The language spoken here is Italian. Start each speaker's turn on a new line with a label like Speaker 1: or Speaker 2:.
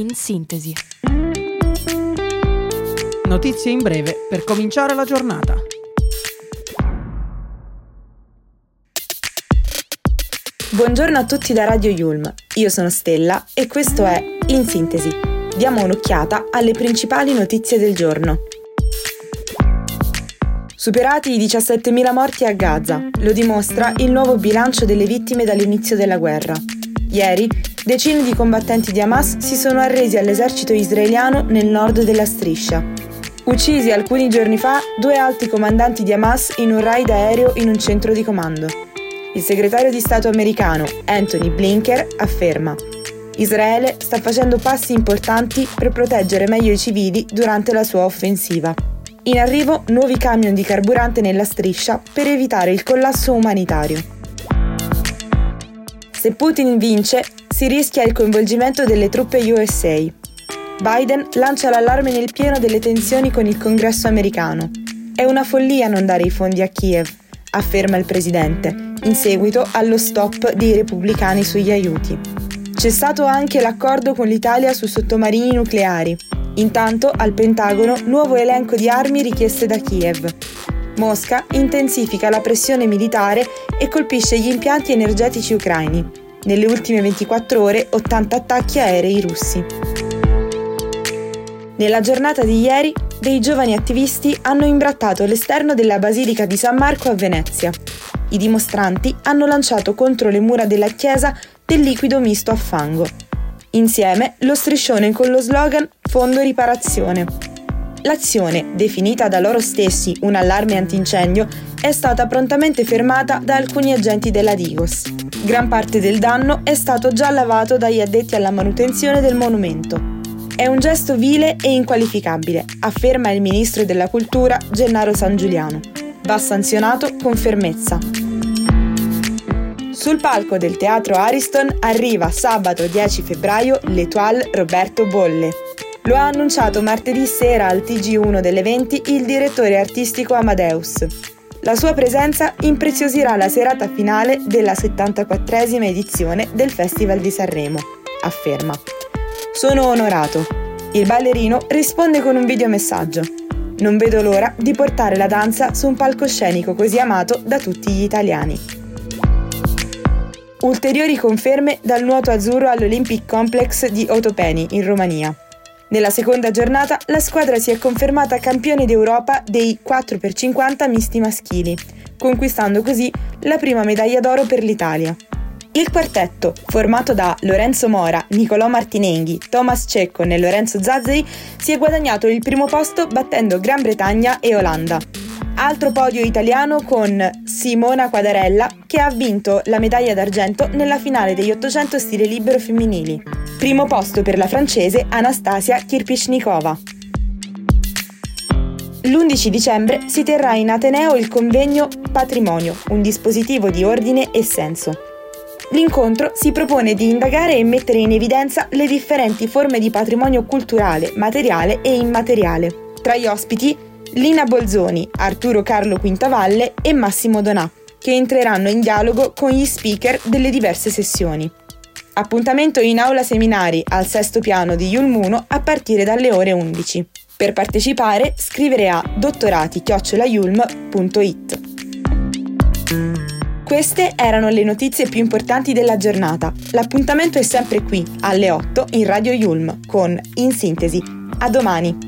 Speaker 1: in sintesi.
Speaker 2: Notizie in breve per cominciare la giornata.
Speaker 3: Buongiorno a tutti da Radio Yulm, io sono Stella e questo è In Sintesi. Diamo un'occhiata alle principali notizie del giorno. Superati i 17.000 morti a Gaza, lo dimostra il nuovo bilancio delle vittime dall'inizio della guerra. Ieri, decine di combattenti di Hamas si sono arresi all'esercito israeliano nel nord della striscia. Uccisi alcuni giorni fa due alti comandanti di Hamas in un raid aereo in un centro di comando. Il segretario di Stato americano Anthony Blinker afferma Israele sta facendo passi importanti per proteggere meglio i civili durante la sua offensiva. In arrivo nuovi camion di carburante nella striscia per evitare il collasso umanitario. Se Putin vince, si rischia il coinvolgimento delle truppe USA. Biden lancia l'allarme nel pieno delle tensioni con il congresso americano. È una follia non dare i fondi a Kiev, afferma il presidente, in seguito allo stop dei repubblicani sugli aiuti. C'è stato anche l'accordo con l'Italia su sottomarini nucleari. Intanto, al Pentagono, nuovo elenco di armi richieste da Kiev. Mosca intensifica la pressione militare e colpisce gli impianti energetici ucraini. Nelle ultime 24 ore 80 attacchi aerei russi. Nella giornata di ieri, dei giovani attivisti hanno imbrattato l'esterno della Basilica di San Marco a Venezia. I dimostranti hanno lanciato contro le mura della chiesa del liquido misto a fango. Insieme lo striscione con lo slogan Fondo Riparazione. L'azione, definita da loro stessi un allarme antincendio, è stata prontamente fermata da alcuni agenti della Digos. Gran parte del danno è stato già lavato dagli addetti alla manutenzione del monumento. È un gesto vile e inqualificabile, afferma il ministro della cultura Gennaro San Giuliano. Va sanzionato con fermezza. Sul palco del teatro Ariston arriva sabato 10 febbraio l'Etoile Roberto Bolle. Lo ha annunciato martedì sera al TG1 delle 20 il direttore artistico Amadeus. La sua presenza impreziosirà la serata finale della 74esima edizione del Festival di Sanremo, afferma. Sono onorato. Il ballerino risponde con un videomessaggio. Non vedo l'ora di portare la danza su un palcoscenico così amato da tutti gli italiani. Ulteriori conferme dal nuoto azzurro all'Olympic Complex di Otopeni, in Romania. Nella seconda giornata la squadra si è confermata campione d'Europa dei 4x50 misti maschili, conquistando così la prima medaglia d'oro per l'Italia. Il quartetto, formato da Lorenzo Mora, Nicolò Martinenghi, Thomas Ceccon e Lorenzo Zazzeri, si è guadagnato il primo posto battendo Gran Bretagna e Olanda. Altro podio italiano con Simona Quadarella, che ha vinto la medaglia d'argento nella finale degli 800 stile libero femminili. Primo posto per la francese Anastasia Kirpishnikova. L'11 dicembre si terrà in Ateneo il convegno Patrimonio, un dispositivo di ordine e senso. L'incontro si propone di indagare e mettere in evidenza le differenti forme di patrimonio culturale, materiale e immateriale. Tra gli ospiti Lina Bolzoni, Arturo Carlo Quintavalle e Massimo Donà, che entreranno in dialogo con gli speaker delle diverse sessioni. Appuntamento in aula seminari al sesto piano di Yulmuno a partire dalle ore 11. Per partecipare scrivere a dottorati-yulm.it. Queste erano le notizie più importanti della giornata. L'appuntamento è sempre qui, alle 8, in Radio Yulm, con In Sintesi. A domani!